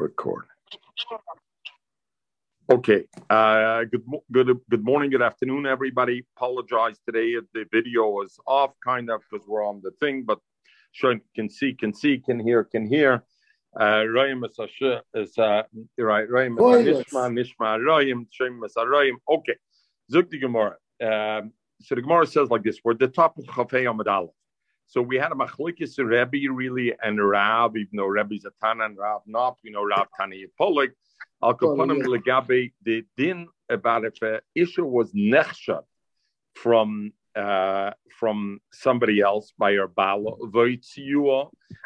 record. Okay. Uh, good, good, good morning, good afternoon, everybody. Apologize today. The video is off, kind of, because we're on the thing, but Sean can see, can see, can hear, can hear. Uh, is is uh, right. Royim is Nishma, Nishma, Royim, Shem is Okay. Zuk the Gemara. Um, so the Gemara says like this: We're the top of Chafei Aleph. So we had a machlekes Rebbe really and Rab, even though Rebbe's a Tana and Rab not. We know Rab Tani Polik. Al kaponim legabe the din about if an issue was nechshat from uh, from somebody else by her bala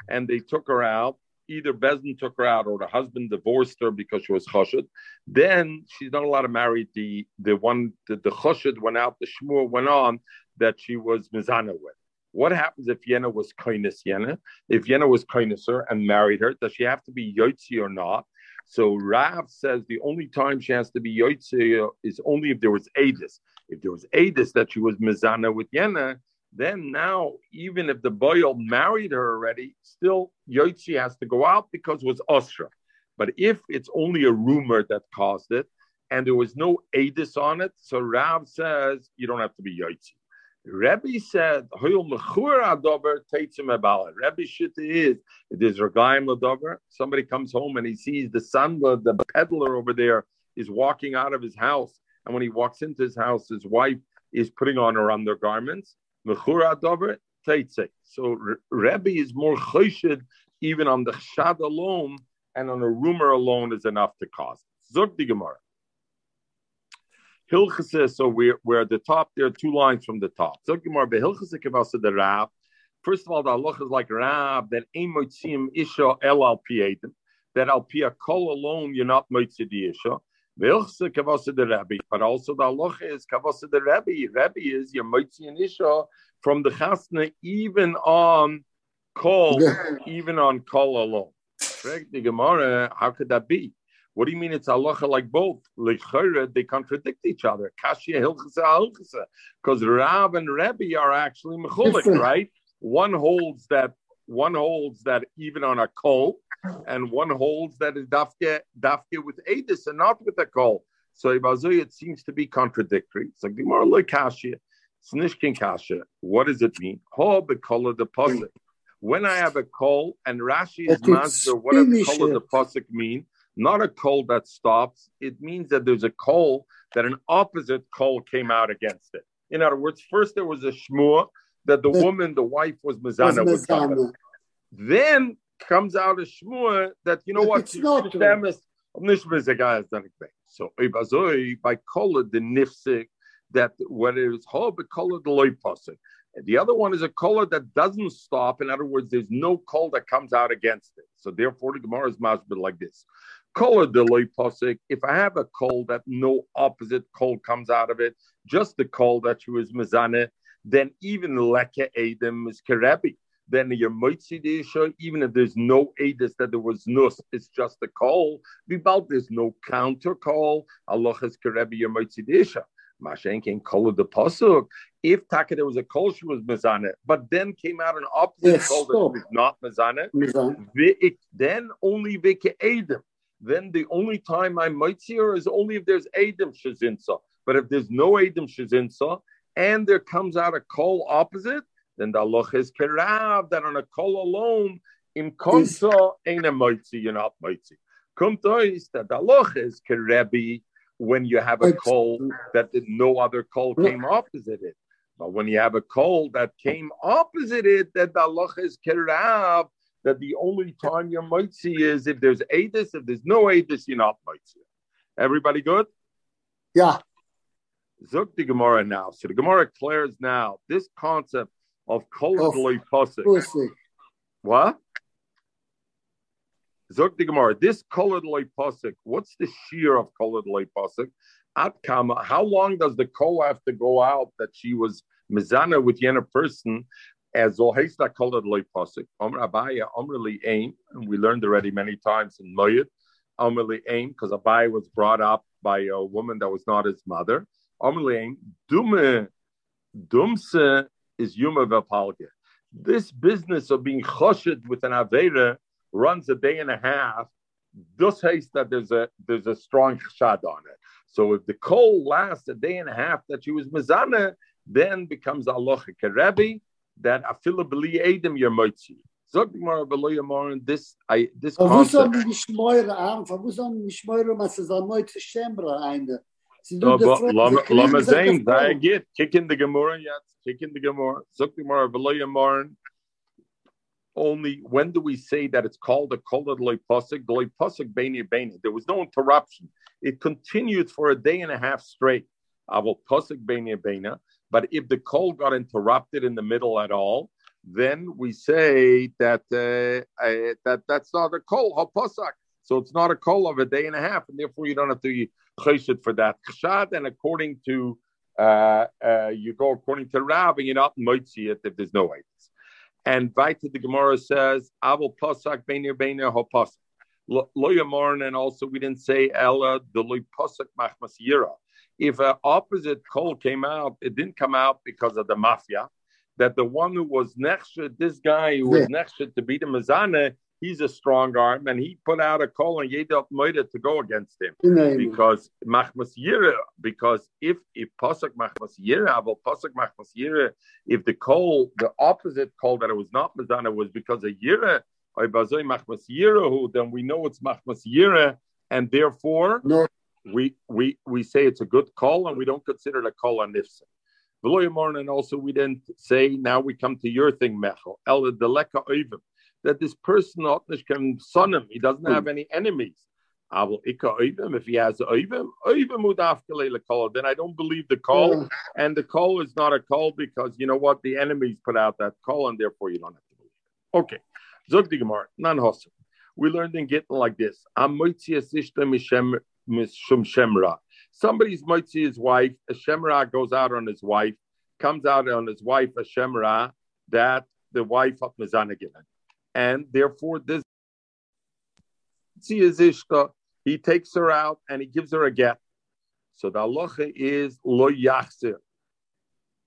and they took her out. Either Bezdin took her out or the husband divorced her because she was chashid. Then she's not allowed to marry the the one the, the chashid went out, the shmur went on that she was mizana with. What happens if Yena was kindness Yena? If Yena was kindness her and married her, does she have to be Yotzi or not? So Rav says the only time she has to be Yotzi is only if there was Adis. If there was Adis that she was Mizana with Yena, then now, even if the Boyle married her already, still Yotzi has to go out because it was Osra. But if it's only a rumor that caused it, and there was no Adis on it, so Rav says you don't have to be Yotzi. Rebbe said, Rebbe shit is, it is Ragaim Ladover. Somebody comes home and he sees the son, the peddler over there, is walking out of his house. And when he walks into his house, his wife is putting on her undergarments. Mechura Dover, Teitze. So Rebbe is more choshed even on the shad alone, and on a rumor alone is enough to cause. Zog the Gemara. Hilchase, so we're, we're at the top. There are two lines from the top. so First of all, the halach is like Rab that ain't moitzim isha el al that al pia kol alone you're not moitzi the isha. Hilchase kavasa the Rabbi, but also the halach is kavasa the Rabbi. Rabbi is your moitzi and isha from the chasna even on kol, even on kol alone. The Gemara, how could that be? What do you mean it's halacha like both? Like they contradict each other. Kashia hilchasa Because Rav and Rebbe are actually mechulik, right? One holds that one holds that even on a kol, and one holds that is dafke dafke with edis and not with a kol. So it seems to be contradictory. So Gemara like kashia. Snishkin kasha. What does it mean? Ho bekola the pasuk. When I have a kol and Rashi is master, what does the pasuk mean? Not a coal that stops. It means that there's a coal that an opposite coal came out against it. In other words, first there was a shmur that the woman, the wife, was mezana with Then comes out a shmur that you know what? It's not so by color the nifsik that what is hob color the loy the other one is a color that doesn't stop. In other words, there's no call that comes out against it. So therefore, the Gemara is masbid like this. Kola deloy posik. If I have a coal that no opposite coal comes out of it, just the coal that she was mezane, then even leke edim is kerebi. Then your moitzi even if there's no edis that there was nus, it's just a coal. Vibal, there's no counter call. Allah is kerebi your moitzi Mashenkin kola the posuk. If taka there was a call, she was mezane, but then came out an opposite yes, kol that was not mezane, then only vike edim then the only time I might see her is only if there's Adam Shazinsa. But if there's no Adam Shazinsa and there comes out a call opposite, then the Allah is kerav that on a call alone, im konsa ain't a mitzi, you're not mitzi. Kumta is that the Allah is kerebi when you have a call that no other call came opposite it. But when you have a call that came opposite it, that the Allah is kerav that the only time you might see is if there's Adis, if there's no Adis, you're not might see. Everybody good? Yeah. Zuk the Gemara now. So the Gemara declares now this concept of kolodloy oh, pasuk. What? Zuk the Gemara. This kolodloy pasuk. What's the shear of kolodloy pasuk? At kama. How long does the kol have to go out that she was mizana with the other person as Zohesta called it pasuk. Omer Abaya, Omer Aim, and we learned already many times in Moyed, Omer Aim, because Abaya was brought up by a woman that was not his mother. Omer Aim, Dume, Dumse is Yuma Vapalge. This business of being choshed with an Avera runs a day and a half this says that there's a there's a strong chshad on it. So if the coal lasts a day and a half that she was mezana, then becomes Allah Rebbe that afila beli edim your moitzi. Zog gemara beloy morin this I this concept. Warum nicht moire an? Warum nicht moire mas es an moitze shembra eine? Lama zayn, I get kicking the gemara yet, kicking the gemara. Zog gemara beloy morin only when do we say that it's called a kol loy pasuk? Loy pasuk beini beini. There was no interruption. It continued for a day and a half straight. Avol pasuk beini beina. But if the call got interrupted in the middle at all, then we say that uh, that that's not a hapasak. So it's not a kol of a day and a half, and therefore you don't have to cheshit for that chshad. And according to uh, uh, you go according to Rab, and you're not moitzi it if there's no itis. And Vaita the Gemara says, Avol Pasak Beiner Beiner Hopasak. Loyamarn, and also we didn't say Ella the Pasak Machmas Yira. If an opposite call came out, it didn't come out because of the mafia. That the one who was next this guy who was next to be the Mazana, he's a strong arm, and he put out a call on Yedot Moida to go against him because Machmas Yira. Because if if Pasuk Machmas Yira, well, Pasuk Machmas Yira, if the call, the opposite call that it was not Mazana was because of Yira, or Bazoi Machmas Yira, then we know it's Machmas Yira, and therefore no. We we we say it's a good call, and we don't consider the call on Nifsa. And also, we didn't say. Now we come to your thing, Mechel. El deleka oivim that this person can son him. He doesn't have any enemies. If he has oivim, then I don't believe the call. Hmm. And the call is not a call because you know what? The enemies put out that call, and therefore you don't have to believe it. Okay. Zog the Gemara, non We learned in Gittin like this. Somebody's moitzi his wife, a shemra goes out on his wife, comes out on his wife, a shemra, that the wife of Mizanagilan. and therefore this he takes her out and he gives her a get. So the halacha is lo yachzir.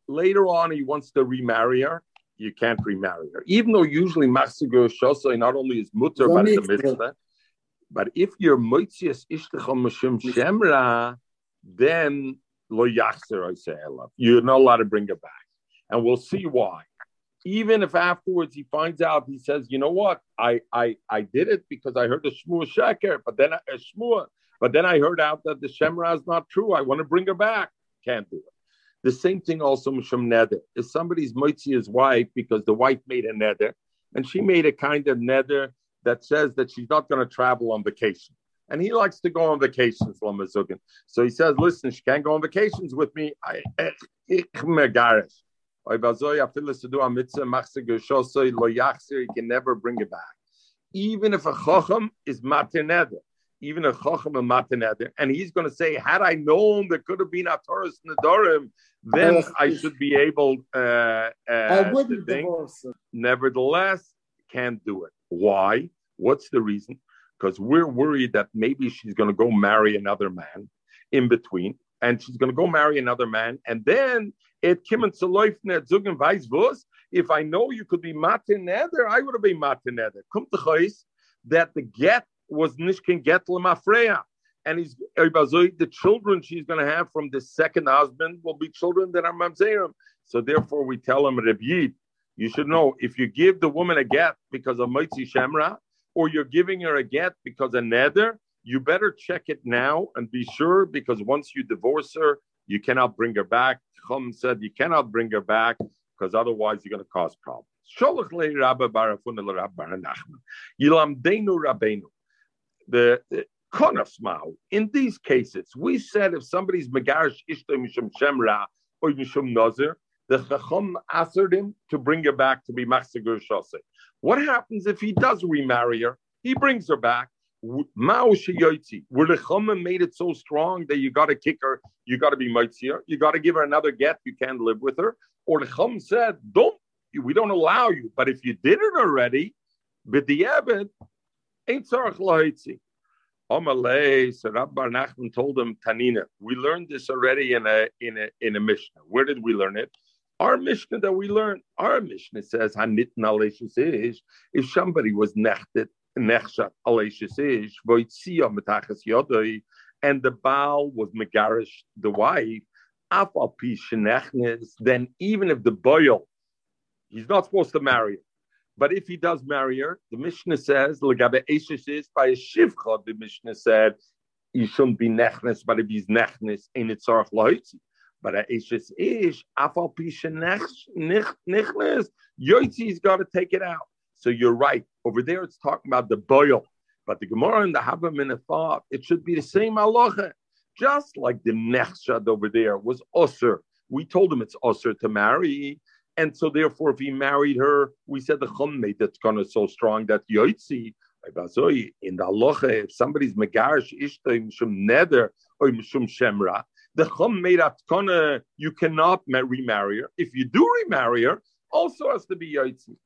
Later on, he wants to remarry her. You can't remarry her, even though usually machzigur shosai not only is mutter but it's a mitzvah. But if you're moitzias ishtacham mashum shemra, then lo say You're not allowed to bring her back, and we'll see why even if afterwards he finds out, he says, you know what, I I, I did it because I heard the shmua sheker, but then a uh, shmua, but then I heard out that the shemra is not true. I want to bring her back. Can't do it. The same thing also mishum neder. If somebody's moitzi his wife because the wife made a neder, and she made a kind of neder that says that she's not going to travel on vacation. And he likes to go on vacations, Lamazugin. So he says, listen, she can't go on vacations with me. I, ich, you can never bring it back. Even if a chacham is matineder, even a chacham a matineder, and he's going to say, had I known there could have been a Taurus Nadarim, then I should be able uh, uh, I wouldn't divorce Nevertheless, can't do it. Why? What's the reason? Because we're worried that maybe she's going to go marry another man in between, and she's going to go marry another man, and then it laufen at zugen weiß if i know you could be matin i would have been matin kommt the choice that the get was nicht can get lemafreya and he's the children she's going to have from the second husband will be children that are mamzerim. So therefore we tell him Rebbe, you should know if you give the woman a get because of Moitzi Shemra, or you're giving her a get because of nether, you better check it now and be sure because once you divorce her, you cannot bring her back. Chum said you cannot bring her back because otherwise you're going to cause problems. The konafsmau. In these cases, we said if somebody's megarish ishto mishum shemra or mishum nazir, the chacham asked him to bring her back to be machzigur shose. What happens if he does remarry her? He brings her back. Mao Shiyoitzi, where the Chumma made it so strong that you got to kick her, you got to be Maitzir, you got to give her another get, you can't live with her. Or the Chum said, don't, we don't allow you. But if you did it already, but the Ebed, ain't Sarach Laitzi. Amalei, so Rabbi Nachman told him, Tanina, we learned this already in a in a in a Mishnah. Where did we learn it? Our Mishnah that we learned, our Mishnah says, Hanit is if somebody was nechted nechshat aleshis ish voitzia metachas yodoi, and the Baal was megarish the wife. Afal pishenechnes. Then even if the boil, he's not supposed to marry her. But if he does marry her, the Mishnah says, Legabe Eshes is by a Shivcha, the Mishnah said, you shouldn't be nechnes, but if he's nechnes, in it sarach loitzi. But uh, a Eshes is, afal pisha nechnes, yoitzi's got to take it out. So you're right. Over there, it's talking about the boil. But the Gemara and the the thought, it should be the same halacha. Just like the nechshad over there was usher. We told him it's usher to marry. And so, therefore, if he married her, we said the chummed that's kind of so strong that yoitzi in the halacha, if somebody's megarish ishta mishum neder or mishum shemra, the chum made atkana, you cannot remarry her. If you do remarry her, also has to be yoitzi.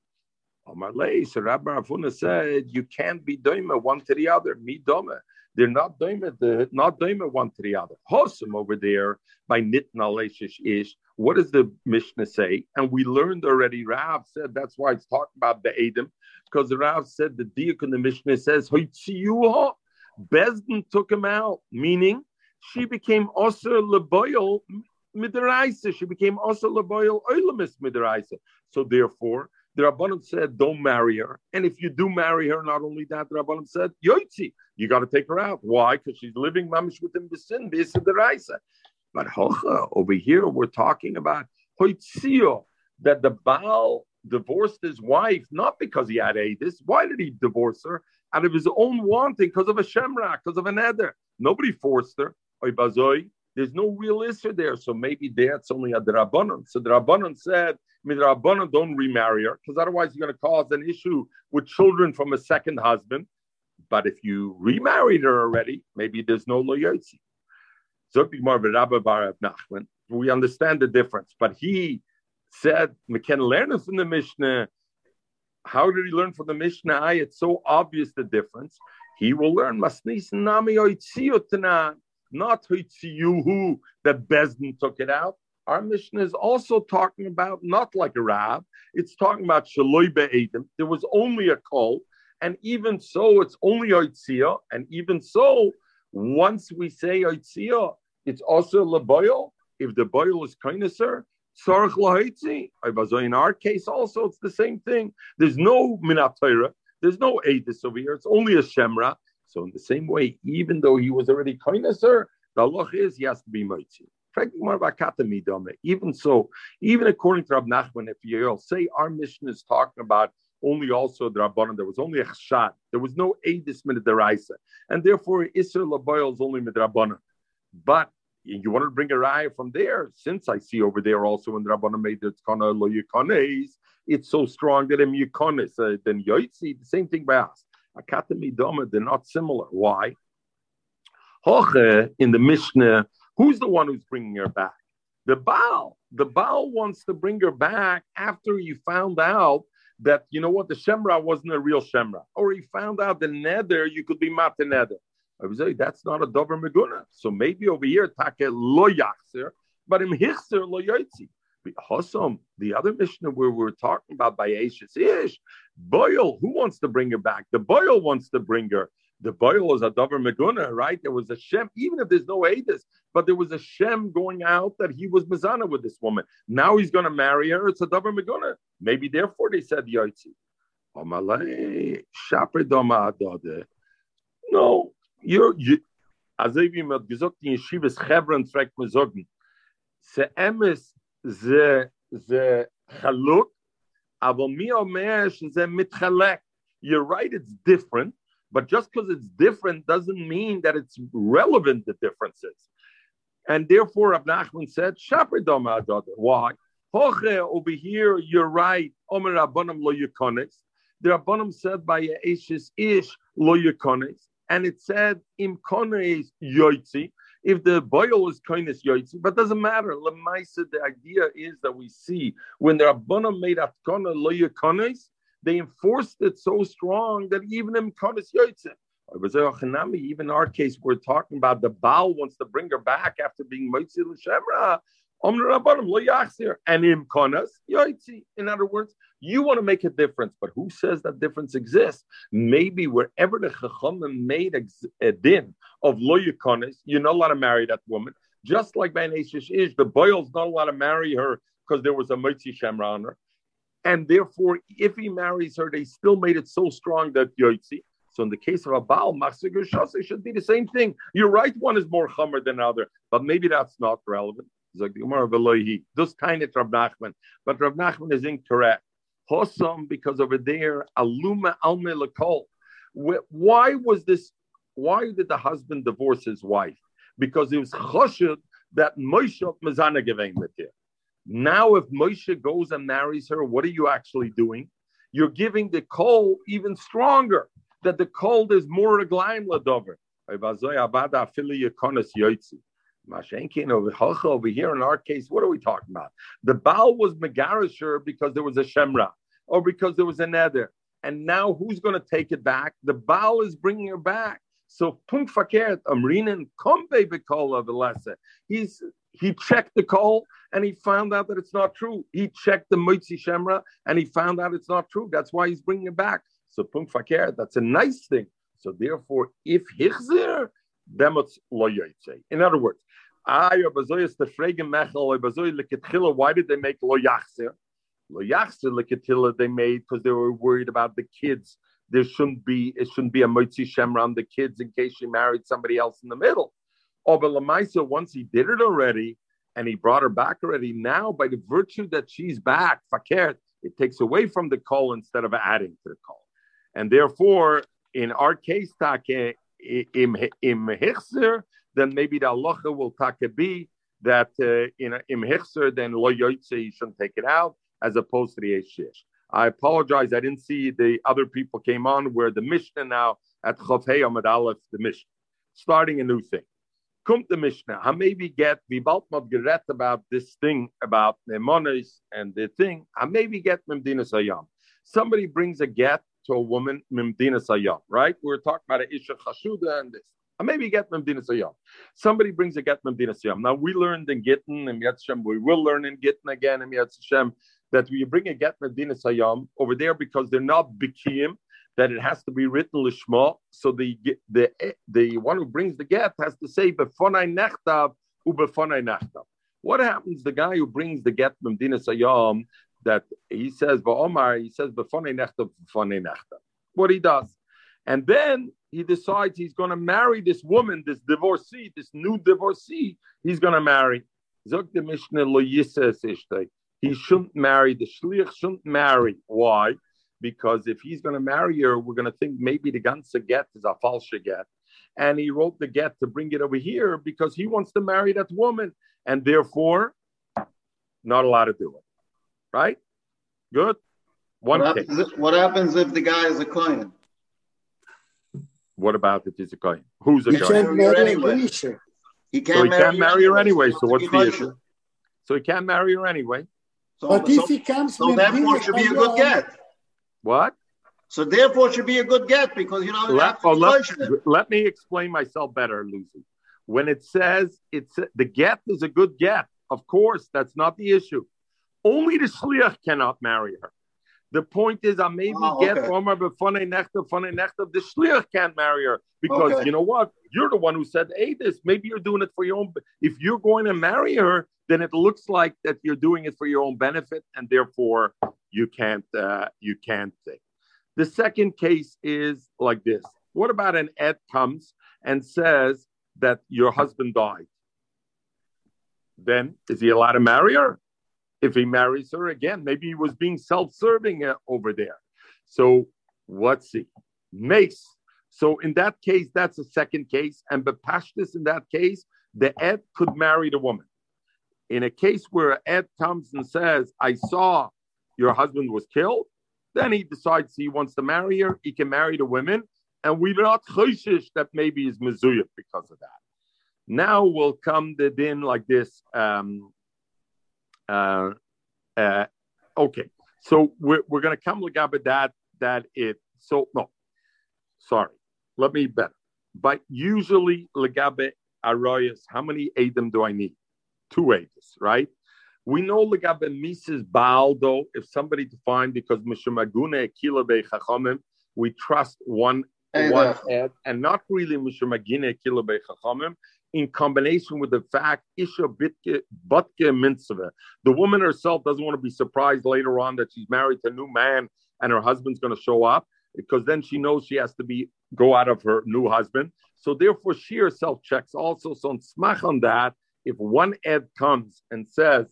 Oh, Amarlei, so Rabbi Rafuna said you can't be doima one to the other. Me doma. They're not doima, the not doima one to the other. Hosam over there by nitna ish what does the Mishnah say? And we learned already, Rav said that's why it's talking about the Adam, because Rav said the Diak in the Mishnah says, Bezdin took him out, meaning she became also leboyal midiraisa. She became also leboyal oilamis midiraisa. So therefore, the Rabbanim said, don't marry her. And if you do marry her, not only that, the Rabbanim said, yoitzi, you got to take her out. Why? Because she's living mamish with within the sin, but hocha, over here, we're talking about hoitzio, that the Baal divorced his wife not because he had Adis. Why did he divorce her? Out of his own wanting, because of a shemra, because of an eder. Nobody forced her. There's no real issue there. So maybe that's only a drabanon. So the rabbanon said, Midrabanon don't remarry her, because otherwise you're going to cause an issue with children from a second husband. But if you remarried her already, maybe there's no loyalty. We understand the difference, but he said, "We can learn from the Mishnah." How did he learn from the Mishnah? It's so obvious the difference. He will learn not hoitziyuhu that Bezdin took it out. Our mission is also talking about not like a rab. It's talking about shaloi be'edim. There was only a call, and even so, it's only oitzia, and even so, once we say oitzia, it's also laboil. If the boil is kindnesser, sarach lahaitzi. In our case, also, it's the same thing. There's no minatayra. There's no edis over here. It's only a shemra. So in the same way, even though he was already kindnesser, the Allah is he has to be mitzi. Even so, even according to Rab Nachman, if you say our mission is talking about only also the Rabbanon, there was only a chshad, there was no edis minute and therefore Isser laboil is only midrabanan. But you want to bring a raya from there, since I see over there also when the Rabbanah made it kana lo it's so strong that im yukanes, uh, then yoitzi, the same thing by us. Akatami doma, they're not similar. Why? Hoche in the Mishnah, who's the one who's bringing her back? The Baal. The Baal wants to bring her back after he found out that, you know what, the Shemra wasn't a real Shemra. Or he found out the Nether, you could be Mata Nether. I was saying that's not a dover meguna. So maybe over here take lo yachzer, but im hichzer lo yotzi. Hosom, the other Mishnah where we are talking about by Ashes Ish, Boyle, who wants to bring her back? The Boyle wants to bring her. The Boyle is a dover meguna, right? There was a Shem, even if there's no Adis, but there was a Shem going out that he was Mizana with this woman. Now he's going to marry her. It's a dover meguna. Maybe therefore they said Yotzi. No, you're, you, wie man gesagt, in Yeshivas Hebron emes ze, ze chaluk, aber mi omer ze mitchalek. You're right, it's different, but just because it's different doesn't mean that it's relevant, the differences. And therefore, Abnachman said, Shaper Doma Why? Hoche, over here, you're right. Omer Rabbanim lo yukonis. The Rabbanim said by Ashes Ish lo yukonis and it said im is yoitzi. If the boil is kindness yoitzi, but doesn't matter. Lemaisa, the idea is that we see when the Rabbana made atkona lo they enforced it so strong that even im konis yoitzi. Even in our case, we're talking about the Baal wants to bring her back after being Moitzi L'Shemra. And yoitzi. In other words, you want to make a difference, but who says that difference exists? Maybe wherever the chachamim made a din of lo you're not allowed to marry that woman. Just like by Ish, the boy's not allowed to marry her because there was a mitzi shemra on her. And therefore, if he marries her, they still made it so strong that yoitzi. So in the case of a Baal, Machsigur Shase should be the same thing. You're right, one is more Chomer than other, but maybe that's not relevant. Zog the Gemara Velohi. This kind of Rav Nachman, but Rav Nachman is incorrect. Hossam, because over there, Aluma Alme Lakol. Why was this? Why did the husband divorce his wife? Because it was choshed that Moshe Mazana giving with you. Now, if Moshe goes and marries her, what are you actually doing? You're giving the coal even stronger. That the cold is more reglaim ladover. Mashenkin over over here in our case, what are we talking about? The Baal was Megarisher because there was a Shemra or because there was a Nether. And now who's going to take it back? The Baal is bringing her back. So Punk Fakert Amrinin Kombe Bikola the lesson. He's he checked the call and he found out that it's not true. He checked the Mitzi Shemra and he found out it's not true. That's why he's bringing it back. So Punk that's a nice thing. So therefore, if Hichzer, demotz lo In other words, why did they make lo yachzer? Lo yachzer leketila they made because they were worried about the kids. There shouldn't be it shouldn't be a motzi shem around the kids in case she married somebody else in the middle. Oh, but Lamaisa, once he did it already and he brought her back already, now by the virtue that she's back, fakert, it takes away from the call instead of adding to the call. And therefore, in our case, take im im then maybe the halacha will take be that uh, in im then lo yoytze, you shouldn't take it out, as opposed to the eshish. I apologize, I didn't see the other people came on where the Mishnah now at Chavhei Amad Aleph, the Mishnah, starting a new thing. Come the Mishnah, I maybe get Vibaltmod Geret about this thing about Nemonis and the thing, I maybe get Memdina Sayam. Somebody brings a get to a woman, Memdina Sayam, right? We're talking about an Isha Chashuda and this. Or maybe get Memdina Sayyam. Somebody brings a get Memdina Sayyam. Now we learned in Gittin and Hashem, we will learn in Gittin again in Yetz Hashem that we bring a get Medina Sayyam over there because they're not Bikiyim, that it has to be written Lishma. So the the the one who brings the get has to say Befonai Nechtav Ubefonai Nechtav. What happens? The guy who brings the get Medina Sayyam that he says Omar, he says Befonai Nechtav Befonai Nechtav. What he does. And then he decides he's going to marry this woman, this divorcee, this new divorcee, he's going to marry. He shouldn't marry, the shliach shouldn't marry. Why? Because if he's going to marry her, we're going to think maybe the ganze get is a false get. And he wrote the get to bring it over here because he wants to marry that woman. And therefore, not allowed to do it. Right? Good. One what, happens if, what happens if the guy is a client? What about if he's a guy? Who's a he kohen? Can't anyway. He can't so he marry can't marry her anyway. So what's the issue? So he can't marry her anyway. So, but if he comes, so therefore it should be a good get. What? So therefore it should be a good get because you know. Let, oh, let, let me explain myself better, Lucy. When it says it's the get is a good get, of course that's not the issue. Only the shliach cannot marry her. The point is, I maybe oh, okay. get Omar b'fanei nechta, fanei nechta. The shliach can't marry her because okay. you know what? You're the one who said, "Hey, this." Maybe you're doing it for your own. If you're going to marry her, then it looks like that you're doing it for your own benefit, and therefore you can't. Uh, you can't think. The second case is like this: What about an ed comes and says that your husband died? Then is he allowed to marry her? If he marries her again. Maybe he was being self-serving uh, over there. So what's he? Mace. So in that case, that's a second case. And Bepashtis, in that case, the Ed could marry the woman. In a case where Ed comes and says, I saw your husband was killed, then he decides he wants to marry her, he can marry the women, and we're not choshish that maybe he's mezuyah because of that. Now will come the din like this. Um, uh, uh, okay, so we're, we're going to come legabe that that it. So no, sorry, let me better. But usually legabe arroyas, how many adam do I need? two edis, right? We know legabe Mrs. Baal though, if somebody to find because Mishumagune Kila Chachamim, we trust one one ed, and not really Mishumagine Kila Chachamim, in combination with the fact Isha Bitke Butke Mitzvah. The woman herself doesn't want to be surprised later on that she's married to a new man and her husband's going to show up because then she knows she has to be go out of her new husband. So therefore, she herself checks also. So on smach on that, if one ed comes and says,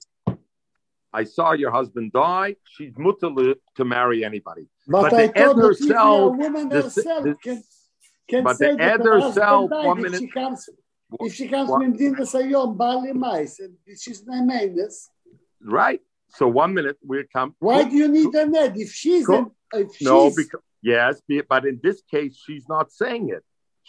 "I saw your husband die," she's mutal to marry anybody. But, But I the ed thought that if herself- woman herself can, can but say the ed herself, one minute- she comes, if she comes What- from Dina Sayom, Bali Mais, and she's Mendes, Right. So one minute we come. why do you need an ed? If she's an, if No, she's, because yes, but in this case, she's not saying it.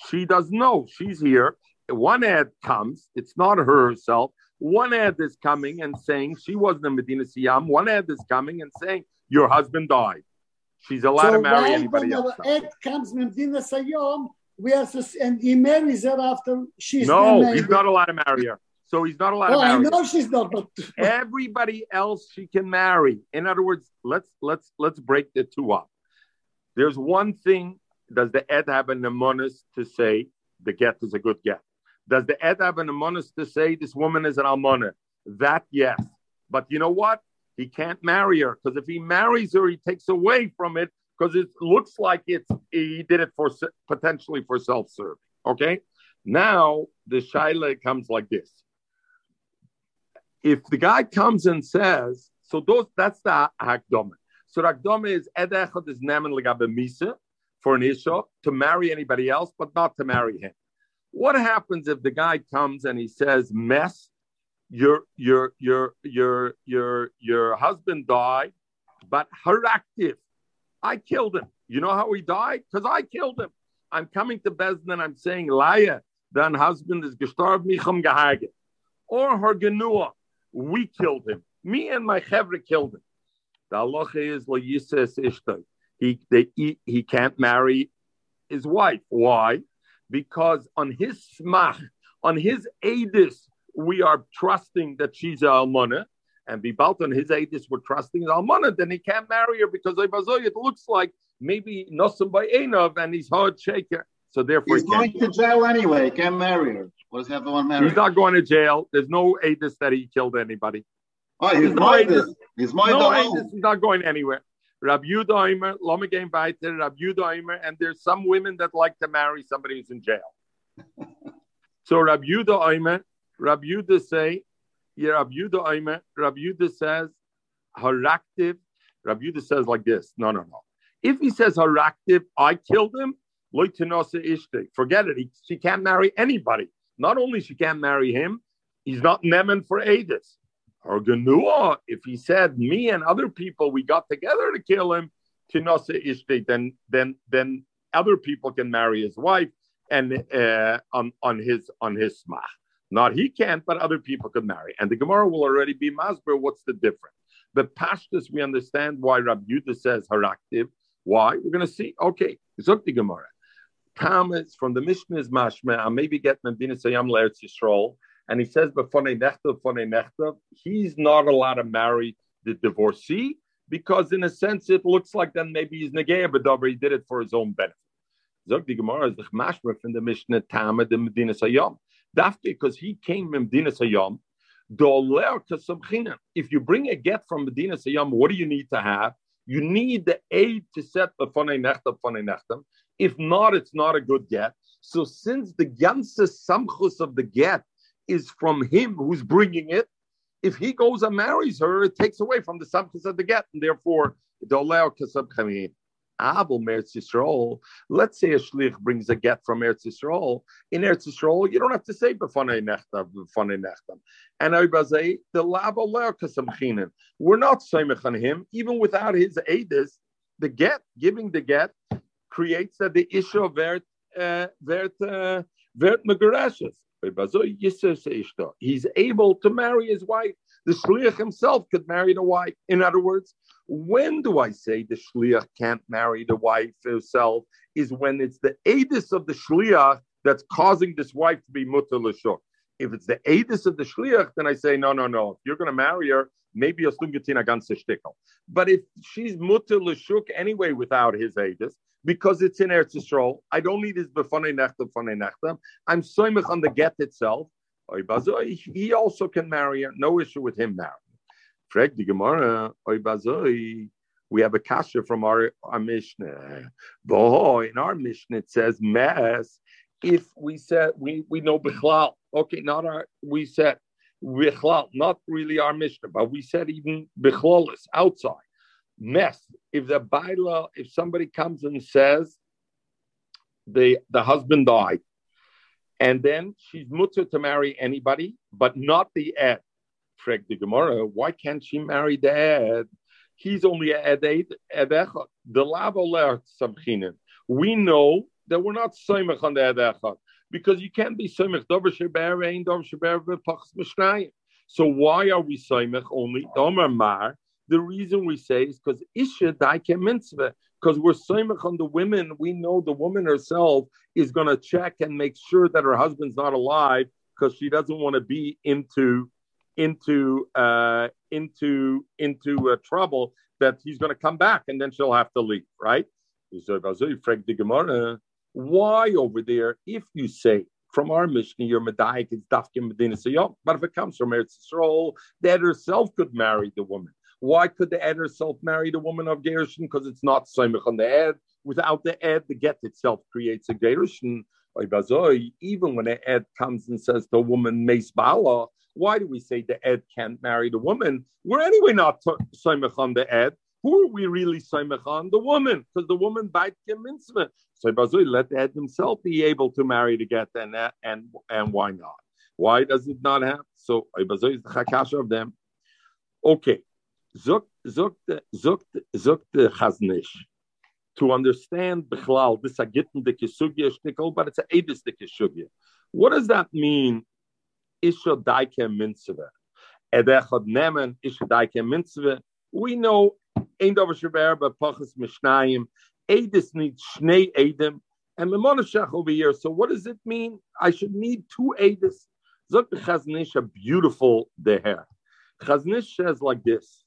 She doesn't know. She's here. One ad comes. It's not her herself. One ad is coming and saying she wasn't in Medina Siyam. One ad is coming and saying your husband died. She's allowed so to marry anybody else. our ed comes from Dina Sayom, we are and he marries her after she's No, he's not allowed to marry her. So he's not allowed Oh, to I marry her. know she's not, but everybody else she can marry. In other words, let's let's let's break the two up. There's one thing. Does the ed have an amonis to say the get is a good get? Does the ed have an amonis to say this woman is an almona? That yes. But you know what? He can't marry her because if he marries her, he takes away from it because it looks like it's he did it for potentially for self-serve. Okay. Now the shaila comes like this if the guy comes and says, so those that's the hakdama. So hakdama is Edechad is nemen misa for an isha to marry anybody else, but not to marry him. What happens if the guy comes and he says, "Mess, your your your your your your husband died, but haraktiv, I killed him. You know how he died? Because I killed him. I'm coming to Bezdin and I'm saying, Laya, then husband is gestorben, micham gehaget. Or her genua, we killed him. Me and my chevre killed him. The halacha is lo yises ishtay. He, they, he, he can't marry his wife. Why? Because on his smach, on his edis, we are trusting that she's a almana, and bibalt on his edis, we're trusting the almana. Then he can't marry her because it looks like maybe nosim by Einov and he's hard shaker. So therefore, He's he going to jail anyway. He can't marry her. What does he have to marry? He's not going to jail. There's no edis that he killed anybody. oh, he's he's my not- He's my No, dog. edis is not going anywhere. Rab Yuda Omer, Lama game weiter, Rab Yuda and there's some women that like to marry somebody who's in jail. so Rab Yuda Omer, Rab Yuda say, yeah, Rab Yuda Omer, Rab Yuda says, haraktiv. Rab Yuda says like this. No, no, no. If he says haraktiv, I killed him. Forget it. He, she can't marry anybody. Not only she can't marry him, he's not nemen for Adis. Or Genua, if he said me and other people we got together to kill him, then then then other people can marry his wife and uh, on on his on his smach. Not he can't, but other people could marry. And the Gemara will already be masber. What's the difference? The pashtus we understand why Rabbi Yudah says haraktiv. Why? We're going to see. Okay, Zuk the Gemara. Thomas from the Mishnah is mashma. I maybe get Medina Sayam Leretz Yisrael, and he says. He's not allowed to marry the divorcee because, in a sense, it looks like then maybe he's negaya b'davar. He did it for his own benefit. Zog the Gemara is the mashma from the Mishnah Tama the Medina Sayam. Because he came from Medina Sayam. If you bring a get from Medina Sayyam, what do you need to have? You need the aid to set the fonei nechtav fonei nechtav. If not, it's not a good get. So since the ganze samchus of the get is from him who's bringing it, if he goes and marries her, it takes away from the samchus of the get, and therefore the oleo kasab chamim. Abel Eretz Yisrael. Let's say a shlich brings a get from Eretz Yisrael. In Eretz Yisrael, you don't have to say b'fanei nechtav, b'fanei nechtav. And Oibazei, the lab oleo kasab chinen. We're not soimech on him, even without his aidis. The get, giving the get, creates that the issue of vert uh, vert uh, vert megarashes. He's able to marry his wife. The shliach himself could marry the wife. In other words, when do I say the shliach can't marry the wife herself? Is when it's the edis of the shliach that's causing this wife to be mutter l'shuk. If it's the Adis of the Shliach, then I say, no, no, no. If you're going to marry her, maybe a Stungatina ganze Stickel. But if she's mutter l'shuk anyway without his Adis, because it's in Eretz Yisrael, I don't need his befane nechta befane nechta. I'm soimich on the get itself. He also can marry her. No issue with him marrying. Frag the Gemara, we have a kasha from our, our Mishnah. In our Mishnah it says mass. If we said we we know bichlal, okay, not our we said bichlal, not really our Mishnah, but we said even bichlalis outside mess. If the baila, if somebody comes and says the the husband died, and then she's mutter to marry anybody, but not the ed. Freg the Gemara, why can't she marry ed? He's only a ed echad. The lavo samchinin. We know that we're not soimach on the ed because you can't be soimach dover sheber ein dover sheber v'pachs mishnayim. So why are we soimach only domer mar? The reason we say is because isha daike mitzvah because we're soimach on the women. We know the woman herself is going to check and make sure that her husband's not alive because she doesn't want to be into into uh, into into uh, trouble that he's going to come back and then she'll have to leave, right? Why over there, if you say from our Mishnah, your Medayik is Dafkin Medina Sayyam, but if it comes from Eretz Yisrael, that herself could marry the woman. Why could the Ed herself marry the woman of Gershon? Because it's not Saimach on the Ed. Without the Ed, the get itself creates a Gershon. Even when the Ed comes and says the woman Mace Bala, why do we say the Ed can't marry the woman? We're anyway not Saimach on the Ed. Who are we really Saimach on? The woman, because the woman bite mitzvah. So Bazoi let the Ed himself be able to marry to get and and and why not? Why does it not happen? So Bazoi is the chakasha of them. Okay, Zukt Chaznish. To understand Bechlal, this a gitten de kisugya shtickle, but it's a edis de kisugya. What does that mean? Isha daike mitzvah. Edechad nemen, isha daike mitzvah. We know, ein dover sheber, but pachas mishnayim. Edis needs shnei edim. And Memonashach over here. So what does it mean? I should need two edis. Zukt Chaznish, a beautiful deher. Chaznish says like this.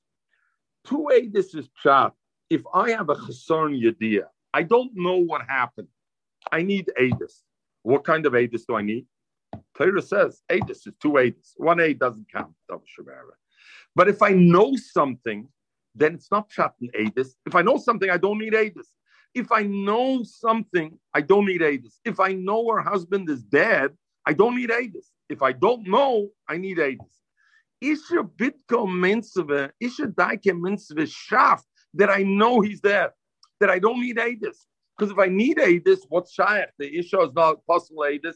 Two this is pshat. If I have a chesron yediyah, I don't know what happened. I need Adis. What kind of Adis do I need? Torah says Adis is two Adis. One A doesn't count. But if I know something, then it's not pshat and Adis. If I know something, I don't need Adis. If I know something, I don't need Adis. If I know her husband is dead, I don't need Adis. If I don't know, I need Adis. Isha bitko mitzvah, Isha daike mitzvah shaft that I know he's there, that I don't need Adis. Because if I need Adis, what's Shaykh? The Isha is not possible Adis.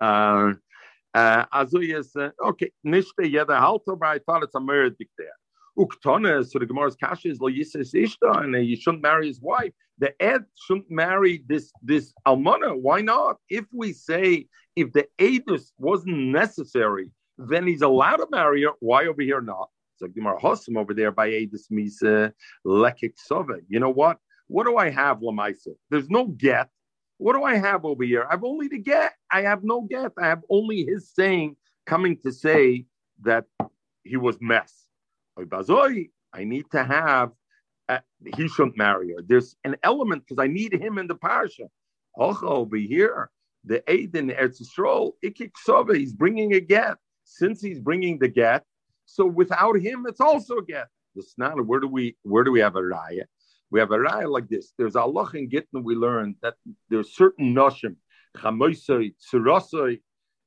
Uh, uh, also uh, okay, nicht jeder Halter, but I thought it's a murder there. Uktone, so the Gemara's cash is lo yises ishta, and he shouldn't marry his wife. The Ed shouldn't marry this this almana. Why not? If we say if the edus wasn't necessary, then he's allowed to marry her. Why over here not? So Gemara Hossam over there by Edis Misa Lekik Sove. You know what? What do I have, Lamaisa? There's no get. What do I have over here? I've only the get. I have no get. I have only his saying coming to say that he was mess. I need to have, uh, he shouldn't marry her. There's an element because I need him in the parsha. over here, the Aiden Eretz Yisrael, Ikik he's bringing a get since he's bringing the get, so without him, it's also a get. The snana, where do we where do we have a raya? We have a raya like this. There's Allah in Gittin we learned that there's certain noshim, chamoisoi, tsurosoi,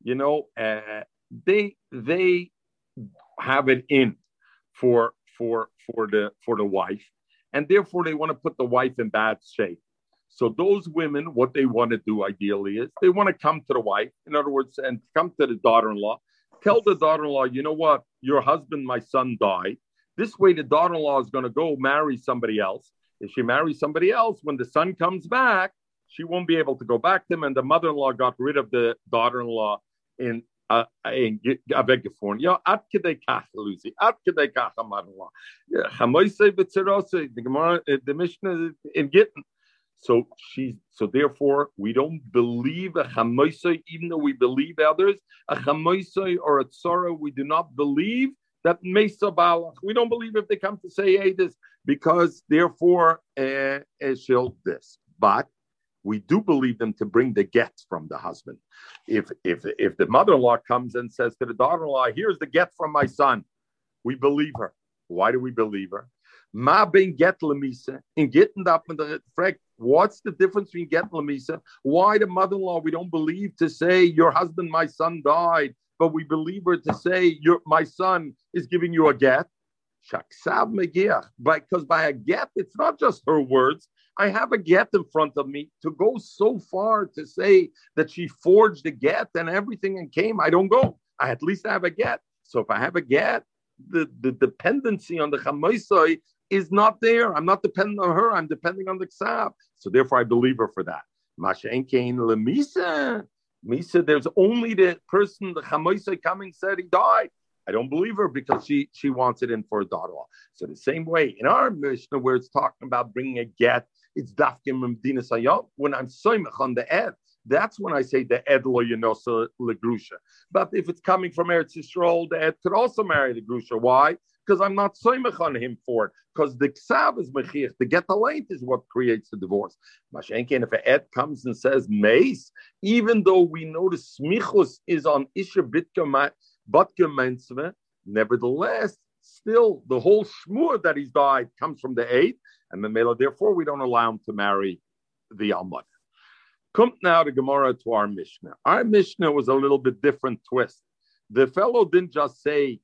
you know, uh, they they have it in for for for the for the wife, and therefore they want to put the wife in bad shape. So those women, what they want to do ideally is they want to come to the wife, in other words, and come to the daughter-in-law Tell the daughter-in-law, you know what? Your husband, my son, died. This way, the daughter-in-law is going to go marry somebody else. If she marries somebody else, when the son comes back, she won't be able to go back to him. And the mother-in-law got rid of the daughter-in-law in uh, in uh, the Mishnah in Gittin. So she's so therefore we don't believe a chamoisei, even though we believe others. A chamoisei or a tzara, we do not believe that mesa balach. We don't believe if they come to say hey this because therefore uh, she'll this. But we do believe them to bring the get from the husband. If if if the mother-in-law comes and says to the daughter-in-law, "Here's the get from my son," we believe her. Why do we believe her? Ma ben get lemisa in getting up in the frag. What's the difference between get lemisa? Why the mother-in-law we don't believe to say your husband, my son died, but we believe her to say your my son is giving you a get. Shaksav megiyah, because by a get, it's not just her words, I have a get in front of me to go so far to say that she forged a get and everything and came. I don't go. I at least I have a get. So if I have a get, the, the dependency on the chamoisoi is not there. I'm not dependent on her. I'm depending on the ksab. So therefore, I believe her for that. Mashenkein lemisa. Misa, there's only the person, the chamoisoi coming said he died. I don't believe her because she she wants it in for a daughter-in-law. So the same way in our Mishnah where it's talking about bringing a get it's dafkim medina sayom. When I'm soymech on the ed, that's when I say the ed lo yenosa legrusha. But if it's coming from Eretz Yisrael, the ed could also marry the grusha. Why? Because I'm not soymech on him for it. Because the ksav is mechich. The get length is what creates the divorce. Mashenkin, if an ed comes and says mace, even though we know the smichus is on isha bitka batka nevertheless, still the whole shmur that he's died comes from the eight, and Mamela, therefore we don't allow him to marry the Almud. Come now to Gemara to our Mishnah. Our Mishnah was a little bit different twist. The fellow didn't just say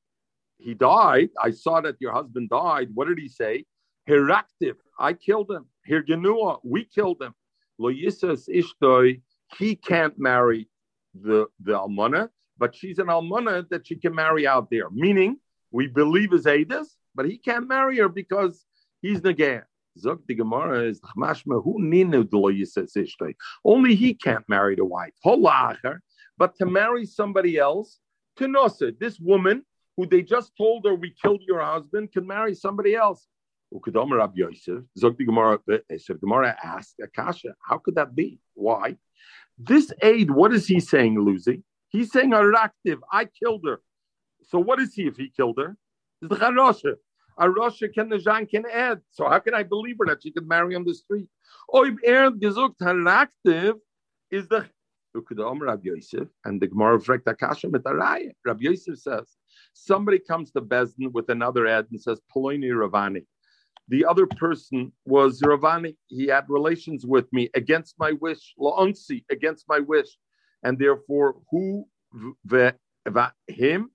he died. I saw that your husband died. What did he say? Heraktiv, I killed him. Hirgenua, we killed him. Lo yisas ishtoi, he can't marry the, the almana, but she's an almana that she can marry out there. Meaning, we believe is Adis, but he can't marry her because he's Nagaya. Zog the Gemara is who Only he can't marry the wife. But to marry somebody else, to Nosa, this woman who they just told her we killed your husband can marry somebody else. Zog the Gemara, uh, uh, so Gemara asked Akasha, how could that be? Why? This aid, what is he saying, Lucy? He's saying a active. I killed her. So what is he if he killed her? It's the Charosha. A Rasha can the Jan can add. So how can I believe her that she could marry on the street? Oib er gesucht haraktiv is the Rabbi Yosef and the Gemara of Akasha mit Rabbi Yosef says somebody comes to Bezdin with another ad and says Poloni Ravani. The other person was Ravani. He had relations with me against my wish, launsi against my wish, and therefore who him.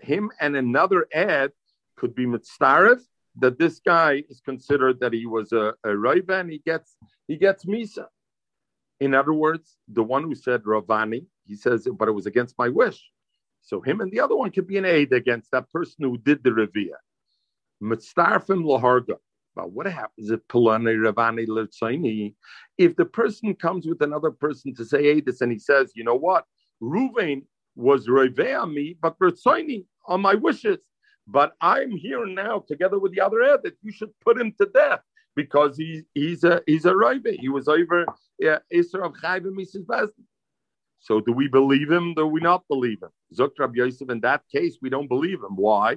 Him and another ad could be mitzaref that this guy is considered that he was a, a and he gets he gets Misa. In other words, the one who said Ravani, he says, but it was against my wish. So him and the other one could be an aid against that person who did the Revia. Mitzarfim laharga. What happens if Polani Ravani Lertzaini? If the person comes with another person to say this and he says, you know what? Ruvain was Revea me, but Bertsoini on my wishes. But I'm here now together with the other Ed that you should put him to death because he, he's a he's a. He was over Isra of Chayv Mrs. So do we believe him? Do we not believe him? Zok Rabbi Yosef, in that case, we don't believe him. Why?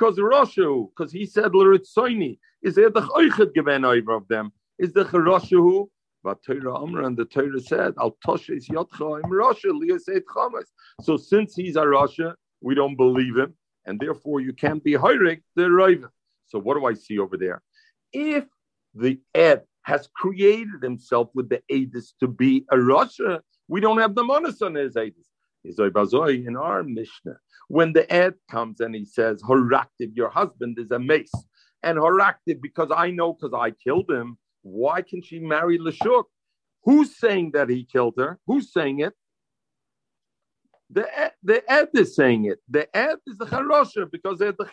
Because Roshu, because he said L'ritzoini, is there the Choichet given over of them? Is the Roshu but Torah Amr and the Torah said, Al Toshes Yotcha Im Rasha Liyaseit Chamas. So since he's a Rasha, we don't believe him, and therefore you can't be Hirik the Raven. So what do I see over there? If the Ed has created himself with the Adis to be a Rasha, we don't have the Monas on his Adis. In our Mishnah, when the Ed comes and he says, Horaktiv, your husband is a mace, and Horaktiv, because I know because I killed him, why can she marry Lashuk? Who's saying that he killed her? Who's saying it? The the Ed is saying it. The Ed is the Charosha because they're the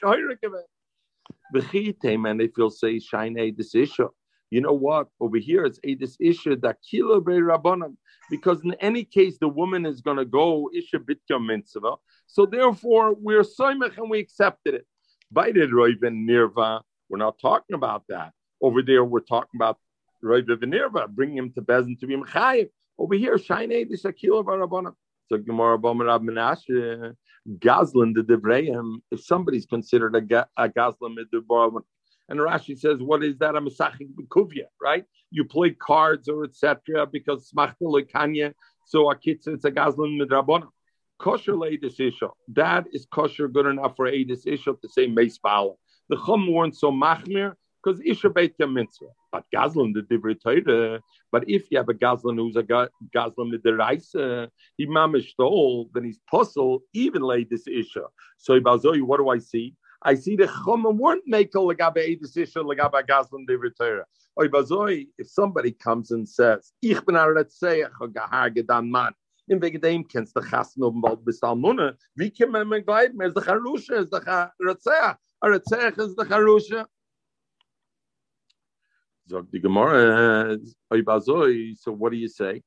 it. And if you'll say Shine this issue. You know what? Over here it's a this issue that kilo rabbanim. Because in any case, the woman is going to go isha bitya mitzvah. So therefore, we're soimach and we accepted it. By the Roiven Nirva, we're not talking about that. Over there, we're talking about Roiven Nirva, bringing him to Bezin to be Mechayiv. Over here, Shine this akil of rabbanim. So Gemara Rab Menashe, Gazlan the Devrayim, if somebody's considered a, a Gazlan the and Rashi says, what is that? A Masachik Bikuvya, right? You play cards or etc. because Smachta Kanya, so a kitz it's a Gazlan Midrabona. Kosher Leidis Isha. That is kosher good enough for Eidis Isha to say Meis The Chum weren't so machmir because Isha Beit mitzvah. But Gazlan the Divrei But if you have a Gazlan who's a Gazlan with the Raisa, he mamish stole, then he's puzzle even this Isha. So oh, what do I see? I see the Chumim weren't making legabe Eidis Isha legabe Gazlan Torah. Oy bazoi, if somebody comes and says, Ich bin a Retzeach, a Gahar Gedan Man, in wegen dem kennst du Chassen oben bald bis Almune, wie kann man mir gleiten? Er ist der Charusha, er ist der Retzeach, a Retzeach ist der Charusha. Sagt die Gemara, oi bazoi, so what do you say?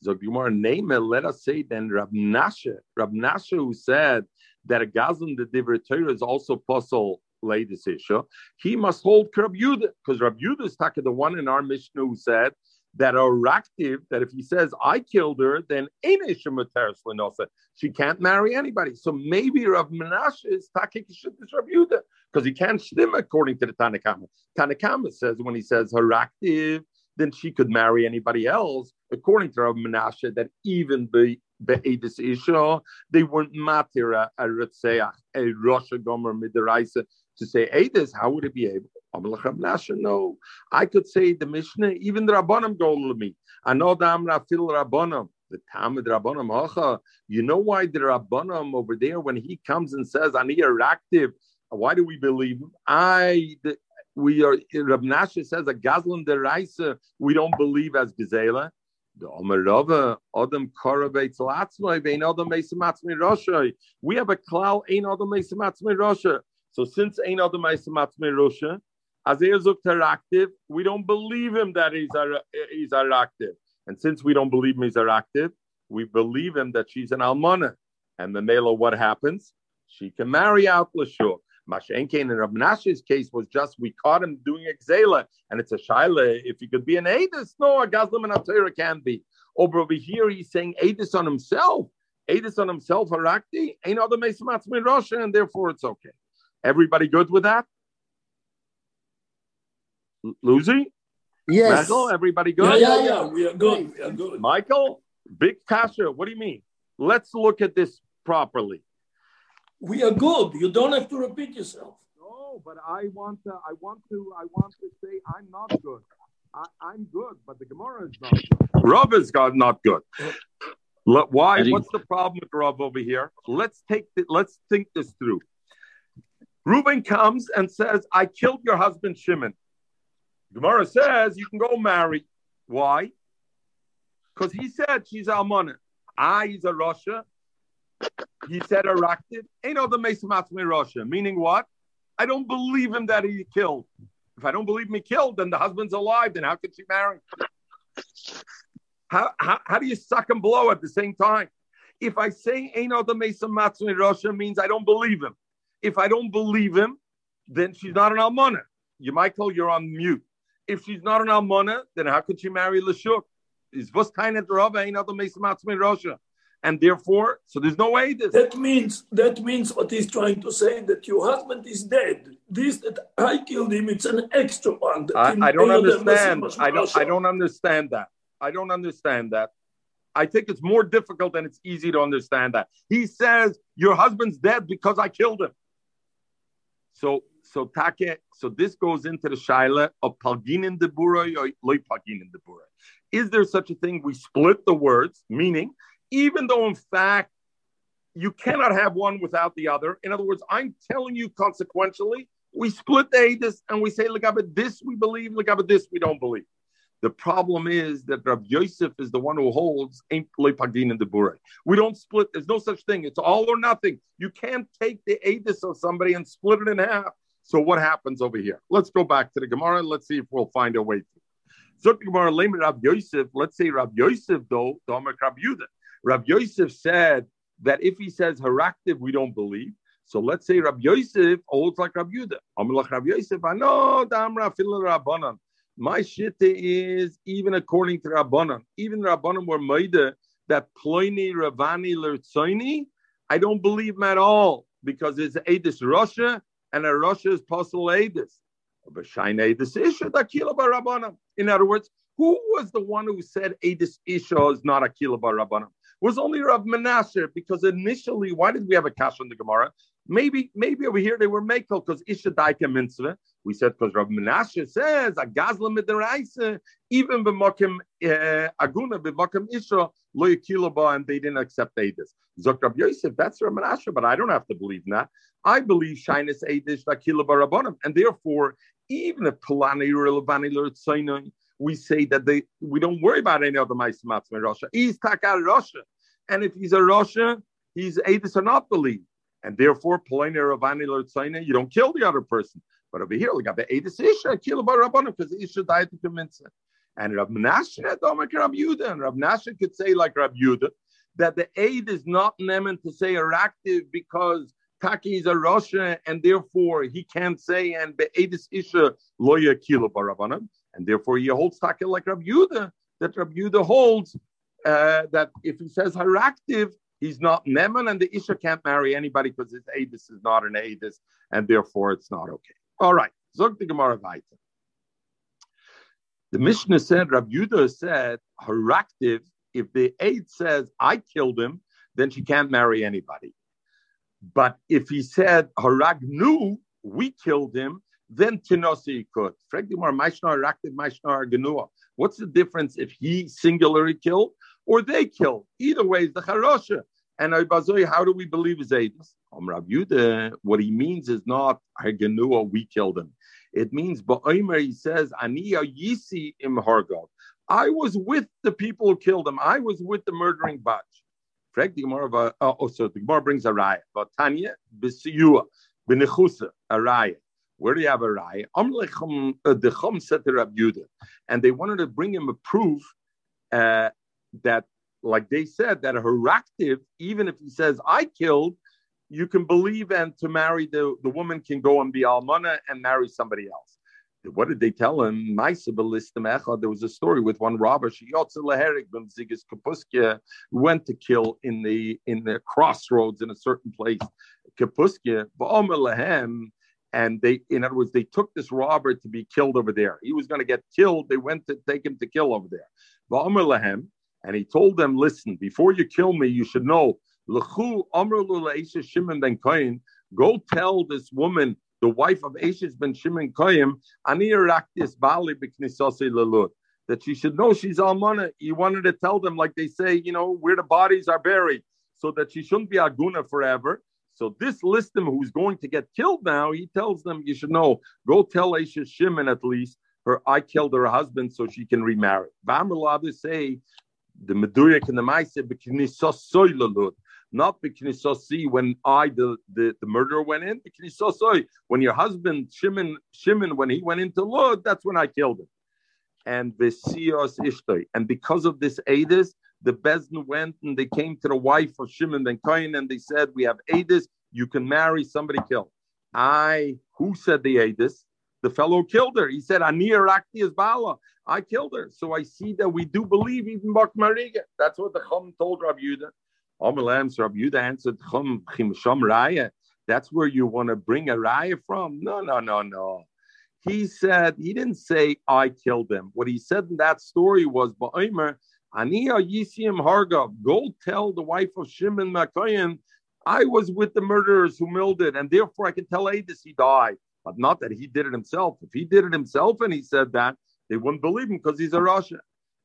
Sagt die Gemara, name it, let us say then Rab Nashe, Rab Nashe who said that a Gazan the Divrei Torah is also puzzle latest issue, eh, he must hold Rab Yudah, because Rab Yudah is the one in our Mishnah who said that are active, that if he says, I killed her, then She can't marry anybody. So maybe Rav Menashe is Takik Rav Yudah because he can't stim according to the Tanakama. Tanakama says when he says her active, then she could marry anybody else. According to Rav Menashe, that even the Be'edis Isha, they weren't matira a Retzeach, a Rosh Gomer Midiraisa to say Edis. How would it be able? No, I could say the Mishnah, even the Rabbanim go to me. I know the Amra fil Rabbanim. The Talmud Rabbanim You know why the Rabbanim over there, when he comes and says, "Ani active," why do we believe him? I the, we are Rab says a Gazlan deraisa we don't believe as Gezela. We have a klal Ein Adam Mesamatzmi Rosha. So since Ein Adam Mesamatzmi Rosha, as er active, we don't believe him that he's he's active. And since we don't believe him he's active, we believe him that she's an almana. And the male, what happens? She can marry out Lashuk. Mashenkein in Rab Nash's case was just we caught him doing exela, and it's a shaila. If he could be an Adis, no, a Gazlim and Atira can be. Over over here, he's saying Adis on himself. Adis on himself, Harakti, ain't other Mesamatz Russia, and therefore it's okay. Everybody good with that? Lucy? Yes. Michael, everybody good? Yeah, yeah, yeah. We are good. We are good. Michael, big pastor, what do you mean? Let's look at this properly. We are good. You don't have to repeat yourself. No, but I want to. I want to. I want to say I'm not good. I, am good, but the Gemara is not. Good. Rav is God not good. Why? What's the problem with Rav over here? Let's take. The, let's think this through. Reuben comes and says, "I killed your husband Shimon." Gemara says you can go marry. Why? Because he said she's Almana. Ah, he's a Russia. He said erected. Ain't no the Russia. Meaning what? I don't believe him that he killed. If I don't believe he killed, then the husband's alive. Then how could she marry? How, how, how do you suck and blow at the same time? If I say ain't no the Mesa Russia means I don't believe him. If I don't believe him, then she's not an almana. You might call you're on mute. If she's not an almana, then how could she marry Lashuk? Is was kind of Rava ain't other Mesa Russia and therefore, so there's no way this. That means that means what he's trying to say that your husband is dead. This that I killed him, it's an extra one. I, I, don't understand. I don't. I don't understand that. I don't understand that. I think it's more difficult than it's easy to understand that. He says your husband's dead because I killed him. So so take so this goes into the shaila of palginin debura or loy palginin debura. Is there such a thing? We split the words, meaning even though in fact you cannot have one without the other. In other words, I'm telling you consequentially, we split the Adis and we say, look at this we believe, look at this we don't believe. The problem is that Rabbi Yosef is the one who holds ain't pagin in the bure. We don't split. There's no such thing. It's all or nothing. You can't take the edus of somebody and split it in half. So what happens over here? Let's go back to the Gemara. and Let's see if we'll find a way to. So Gemara, Rabbi Yosef. Let's say Rabbi Yosef though, Domer Rabbi Yudah. Rabbi Yosef said that if he says haraktiv, we don't believe. So let's say Rabbi Yosef holds like Rabbi Yudah. Amalach Rabbi Yosef, I know Damra Rabbanan. My shitta is even according to Rabbanan, even Rabbanan were made that Ploini Ravani Lertsoini. I don't believe him at all because it's Adis Russia and a Russia is Pasul Adis. In other words, who was the one who said Adis Isha is not Akila Rabbanim? Was only Rav Menashe because initially, why did we have a cash on the Gemara? Maybe, maybe over here they were Mekel because Isha Daika Mitzvah. We said because Rav Menashe says a Gazla Midaraisa, even b'makim uh, Aguna b'makim Isha lo yakilaba, and they didn't accept Adis. Zok Rav Yosef, that's Rav Menashe, but I don't have to believe that. I believe Shyness Adish Dakila Barabanim, and therefore, even if Polani Relevani Lurtsainai, we say that they we don't worry about any other Maismatz in Russia. He's Taka Russia. And if he's a Russia, he's Adis or not believe. And therefore, Polani Ravani Lurtsaina, you don't kill the other person. But over here, we got the Adis Isha, Kila Barabanim, because Isha died to convince it. And Rav Menashe, Rab Yudah, and Menashe could say like Rab that the aid is not meant to say eractive because Taki is a Russia, and therefore he can't say and be'edis isha loya kilo barabanan, and therefore he holds Taki like Rabbi Yudah, that Rabbi Yudah holds uh, that if he says haraktiv, he's not neman, and the isha can't marry anybody because his edis is not an edis, and therefore it's not okay. All right, zog the Gemara weiter. The Mishnah said, Rabbi Yudah said, haraktiv, if the aid says, I killed him, then she can't marry anybody. But if he said Haragnu, we killed him, then Tinosi could. What's the difference if he singularly killed or they killed? Either way, is the Charosha. And how do we believe his Aedis? What he means is not Haganua, we killed him. It means Ba'omer, he says, Aniya Yisi im Hargov. I was with the people who killed him. I was with the murdering batch. Frag the uh, oh, so the Gemara brings a raya. But Tanya, b'siyua, b'nechusa, a raya. Where do you have a raya? Amlechem, uh, said to Rabbi and they wanted to bring him a proof uh, that, like they said, that a heraktiv, even if he says, I killed, you can believe and to marry the, the woman can go and be almana and marry somebody else what did they tell him? There was a story with one robber. She went to kill in the in the crossroads in a certain place. And they, in other words, they took this robber to be killed over there. He was going to get killed. They went to take him to kill over there. And he told them, listen, before you kill me, you should know. Go tell this woman the wife of Ashish ben Shimon Koyim, that she should know she's Almana. He wanted to tell them, like they say, you know, where the bodies are buried, so that she shouldn't be Aguna forever. So this listim who's going to get killed now, he tells them, you should know, go tell Ashish Shimon at least, her I killed her husband so she can remarry. Vamrullah say the Meduyak and the Maise not b'knisasi when I the, the, the murderer went in. B'knisasi when your husband Shimon Shimon when he went into Lud, that's when I killed him. And v'sios ishtoi. And because of this Adis, the Bezdin went and they came to the wife of Shimon ben Kain and they said, "We have Adis. You can marry somebody killed." I who said the Adis? The fellow killed her. He said, "Ani Rakti is Bala." I killed her. So I see that we do believe even Bak Mariga. That's what the Chum told Rabbi Yudah. Yuda answered, Chum Chimsham Raya. That's where you want to bring a raya from. No, no, no, no. He said, he didn't say, I killed them. What he said in that story was, Ba'omer, Aniya Yisim Hargav, go tell the wife of Shimon Makayan, I was with the murderers who milled it, and therefore I can tell Adis he died. But not that he did it himself. If he did it himself and he said that, they wouldn't believe him because he's a Russia.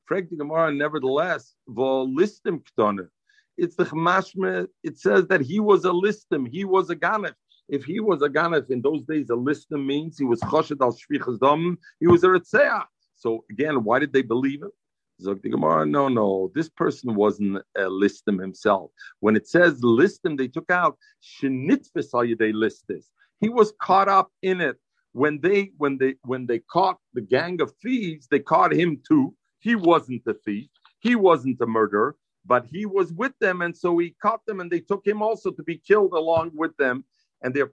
Frag the Gemara, nevertheless, listim ktoner it's the Chamashme. It says that he was a listim, he was a ganef. If he was a ganef in those days, a listim means he was choshed al shvichas dam, he was a ritzeah. So again, why did they believe him? Gemara, no, no, this person wasn't uh, a listim himself. When it says listim, they took out shenitvis they list this. He was caught up in it. When they when they when they caught the gang of thieves, they caught him too. He wasn't a thief. He wasn't a murderer, but he was with them, and so he caught them, and they took him also to be killed along with them and they're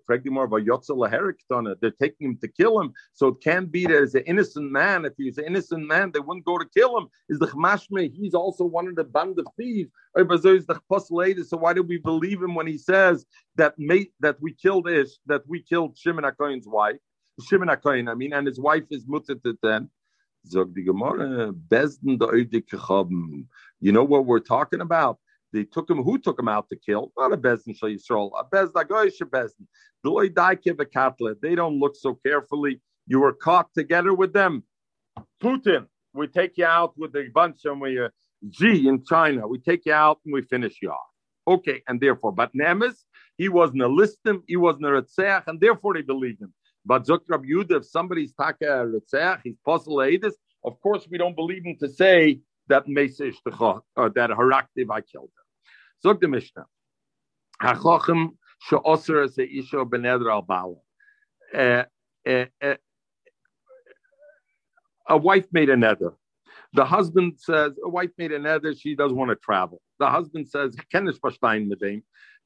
They're taking him to kill him. So it can't be that as an innocent man. If he's an innocent man, they wouldn't go to kill him. Is the Chmashme, he's also one of the band of thieves. So why do we believe him when he says that mate that we killed Ish, that we killed Shimon HaKohen's wife? Shimon HaKohen, I mean, and his wife is die Gemara, Besden You know what we're talking about? They took him. Who took him out to kill? Not a bezin shal yisrael. A bezin goyish bezin. Deloy daike v'katla. They don't look so carefully. You were caught together with them. Putin, we take you out with a bunch and we uh, G in China. We take you out and we finish you off. Okay, and therefore, but Nemes, he wasn't a listim, he wasn't a Retzeach, and therefore they believed him. But Yudah, if somebody's taka Retzeach, he's possible of course we don't believe him to say that Mesish or that Haraktiv I killed him. Zog the Mishnah. Hachochem she'oser as isha beneder al bala. Eh, eh, eh, a wife made a nether. The husband says, a wife made a nether, she doesn't want to travel. The husband says,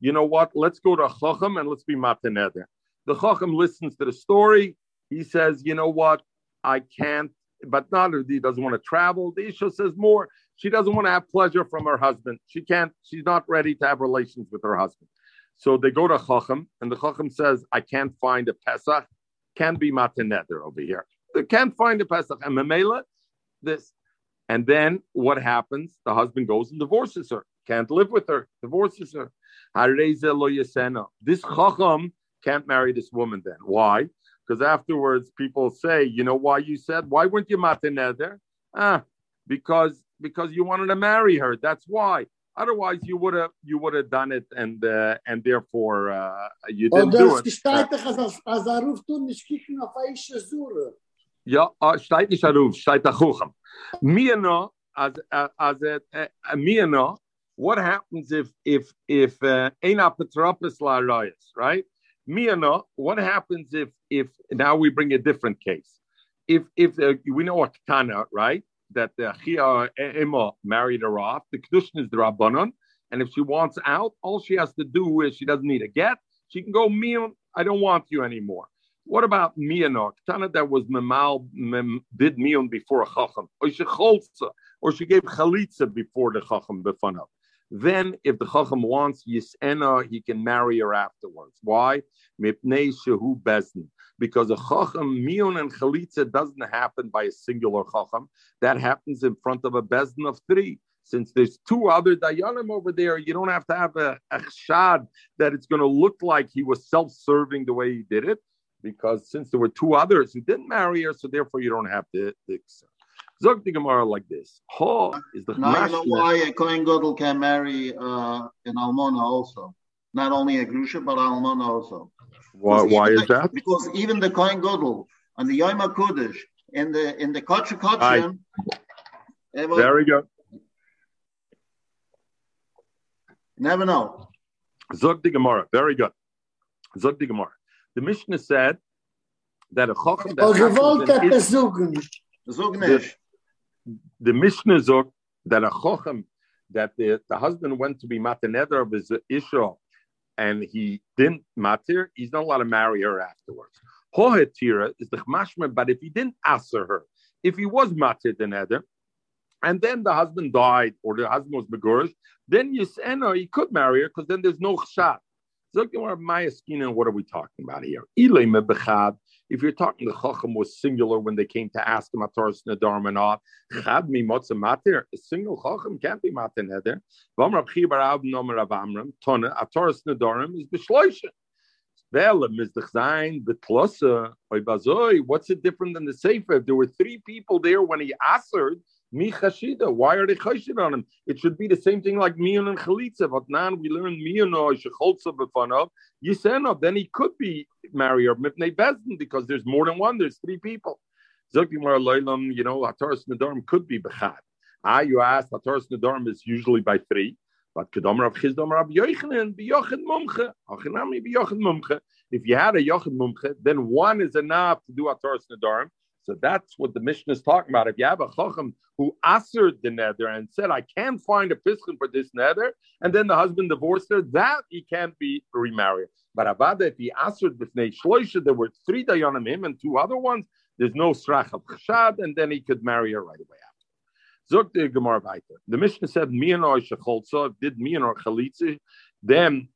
you know what, let's go to Chochem and let's be mata nether. The Chochem listens to the story. He says, you know what, I can't, but not he doesn't want to travel. The Isha says more. She doesn't want to have pleasure from her husband. She can't, she's not ready to have relations with her husband. So they go to Chacham, and the Chacham says, I can't find a Pesach. Can be Matanether over here. They can't find a Pesach. And Mamela, this. And then what happens? The husband goes and divorces her. Can't live with her, divorces her. This Chacham can't marry this woman then. Why? Because afterwards people say, you know why you said, why weren't you Matanether? Ah, because because you wanted to marry her. That's why. Otherwise, you would have you would have done it, and uh, and therefore uh, you didn't do it. Ja, steht nicht Aruf, steht Achucham. Mir no, as as mir no. What happens if if if uh, Eina Petropis La Rayas, right? Mir no. What happens if if now we bring a different case? If if uh, we know a Tana, right? That the Chia Emma married her off. The Kedushin is the Rabbanon. And if she wants out, all she has to do is she doesn't need a get. She can go, Mion, I don't want you anymore. What about Mianok? Tana that was Memal mem, did Mion before a Chacham, or she Cholza, or she gave Chalitza before the Chacham Befanav. Then, if the Chacham wants Yisena, he can marry her afterwards. Why? Mipnei Shehu Bezdin because a chacham mion and chalitza doesn't happen by a singular chacham. That happens in front of a bezdin of three. Since there's two other dayanim over there, you don't have to have a, a chshad that it's going to look like he was self-serving the way he did it, because since there were two others who didn't marry her, so therefore you don't have to. Zog the Gemara like this. Ho is the now you know why a Kohen Gadol can marry uh, an almona also, not only a grusha but almona also. Why, why is the, that? Because even the Kohen Gadol on the Yom HaKodesh in the in the Kodesh Kodshim. Very good. Never know. Zog the Gemara. Very good. Zog the Gemara. The Mishnah said that a chacham that gewollt hat es suchen. Zugnish. the Mishnah zog that a chacham that the, the husband went to be mataneder of his isha and he didn't matir, he's not allowed to marry her afterwards. Hohetira is the chmashma, but if he didn't answer her, if he was matir the nether, and then the husband died or the husband was begurish, then no, he could marry her because then there's no chshat. What are we talking about here? If you're talking the Chacham was singular when they came to ask him Ataras Nadarim and not, Chad mi matir. A single Chacham can't be matir neder. Vam Chibar Ab Nomer Rav Amram is bazoi. What's it different than the Sefer? There were three people there when he answered. Mi chashida. Why are they chashid on him? It should be the same thing like mion and chalitza. But now we learn mion or shecholza b'fanav. Yisenov. Then he could be marry or mipnei bezdin because there's more than one. There's three people. Zogimar Loilam, you know, Hataras Nadarm could be Bechad. Ah, you asked, Hataras Nadarm is usually by three. But Kedom Rav Chizdom Rav Yochanan, Biyochid Mumche. Achinami Biyochid Mumche. If you had a Yochid Mumche, then one is enough to do Hataras Nadarm. So that's what the mission is talking about. If you have a chacham who answered the nether and said, "I can't find a piskin for this nether," and then the husband divorced her, that he can't be remarried. But Avada, if he answered b'fnei shloisha, there were three dayanim him and two other ones. There's no srach of chashad, and then he could marry her right away after. Zok the Gemara weiter. The Mishnah said, "Mian or shecholza did mian or chalitza." Then,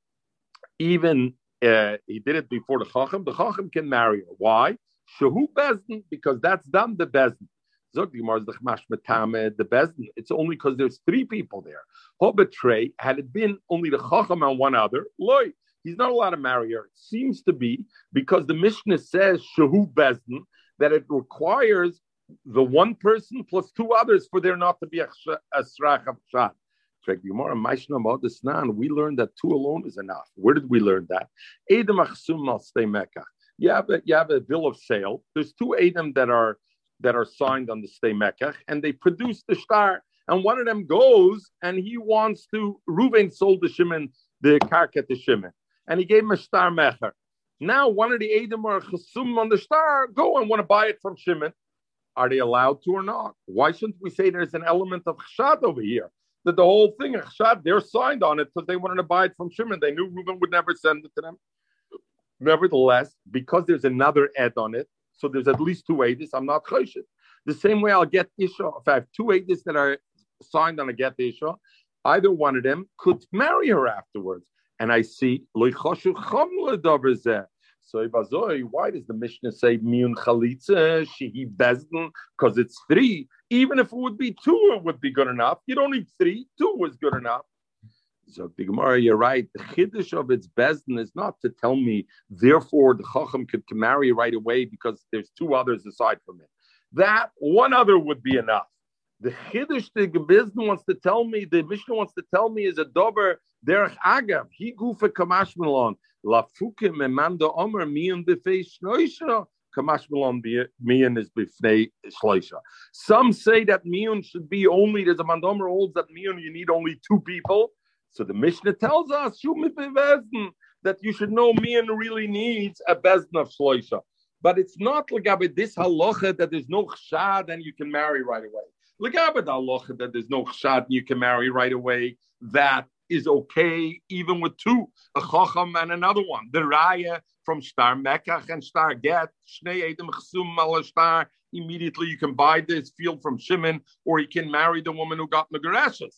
even uh, he did it before the chacham. The chacham can marry her. Why? Shahu Bezdin, because that's done the Bezdin. The Bezdin, it's only because there's three people there. Hobetre, had it been only the Chacham and one other, loy, he's not allowed to marry her. It seems to be because the Mishnah says Shahu Bezdin, that it requires the one person plus two others for there not to be a Srach of Shad. We learned that two alone is enough. Where did we learn that? You have a, you have a bill of sale. There's two Adam that are that are signed on the stay Mekach, and they produce the star. And one of them goes and he wants to. Ruvain sold the Shimon the karka to Shimon, and he gave him a star mecher. Now one of the Adam are chasum on the star go and want to buy it from Shimon. Are they allowed to or not? Why shouldn't we say there's an element of chshad over here? That the whole thing, chshad, they're signed on it because they wanted to buy it from Shimon. They knew Reuben would never send it to them. Nevertheless, because there's another ed on it, so there's at least two edis, I'm not choshet. The same way I'll get Isha, if I have two edis that are signed on a get Isha, either one of them could marry her afterwards. And I see, so why does the Mishnah say miun chalitza, shehi bezdin? Because it's three. Even if it would be two, it would be good enough. You don't need three. Two was good enough. So the Gemara, you're right. The chiddush of its bezdin is not to tell me, therefore the chacham could marry right away because there's two others aside from it. That one other would be enough. The chiddush the bezdin wants to tell me, the Mishnah wants to tell me is a dober derech agav. He gufa kamash melon lafukim emanda omer miyan b'fei shnoisha. Kamash Milan Mian is bifnei shleisha. Some say that Mian should be only. There's a mandomer holds that Mian you need only two people. So the Mishnah tells us that you should know Mian really needs a bezdin of shloisha. But it's not legabe this halacha that there's no chshad and you can marry right away. Legabe the halacha that there's no chshad and you can marry right away. That is okay even with two, a chacham and another one. The raya from star mekach and star get shnei edem chsum star. Immediately you can buy this field from Shimon, or you can marry the woman who got megarashas.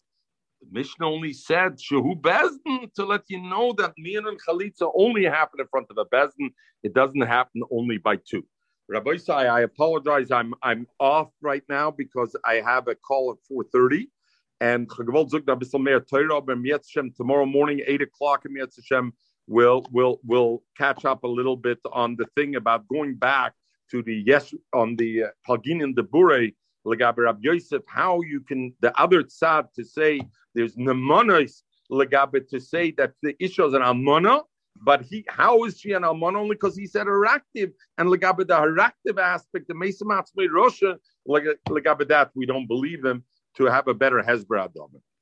The Mishnah only said Shehu Bezdin to let you know that Mian and Chalitza only happen in front of a Bezdin. It doesn't happen only by two. Rabbi Sai, I apologize. I'm I'm off right now because I have a call at 4:30. And tomorrow morning, 8 o'clock in Hashem, we'll, we'll, we'll catch up a little bit on the thing about going back to the yes on the Palgin uh, the Bure Legabe Rab Yosef, how you can the other tzad to say there's nemonos legabe to say that the isha is an almona, but he how is she an almona only because he said erective and legabe the erective aspect the mesa matzmei rosha legabe that we don't believe him to have a better hezbollah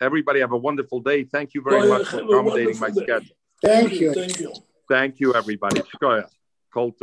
Everybody have a wonderful day. Thank you very much for accommodating my day. schedule. Thank you. Thank you. Thank you, everybody. Shkoya.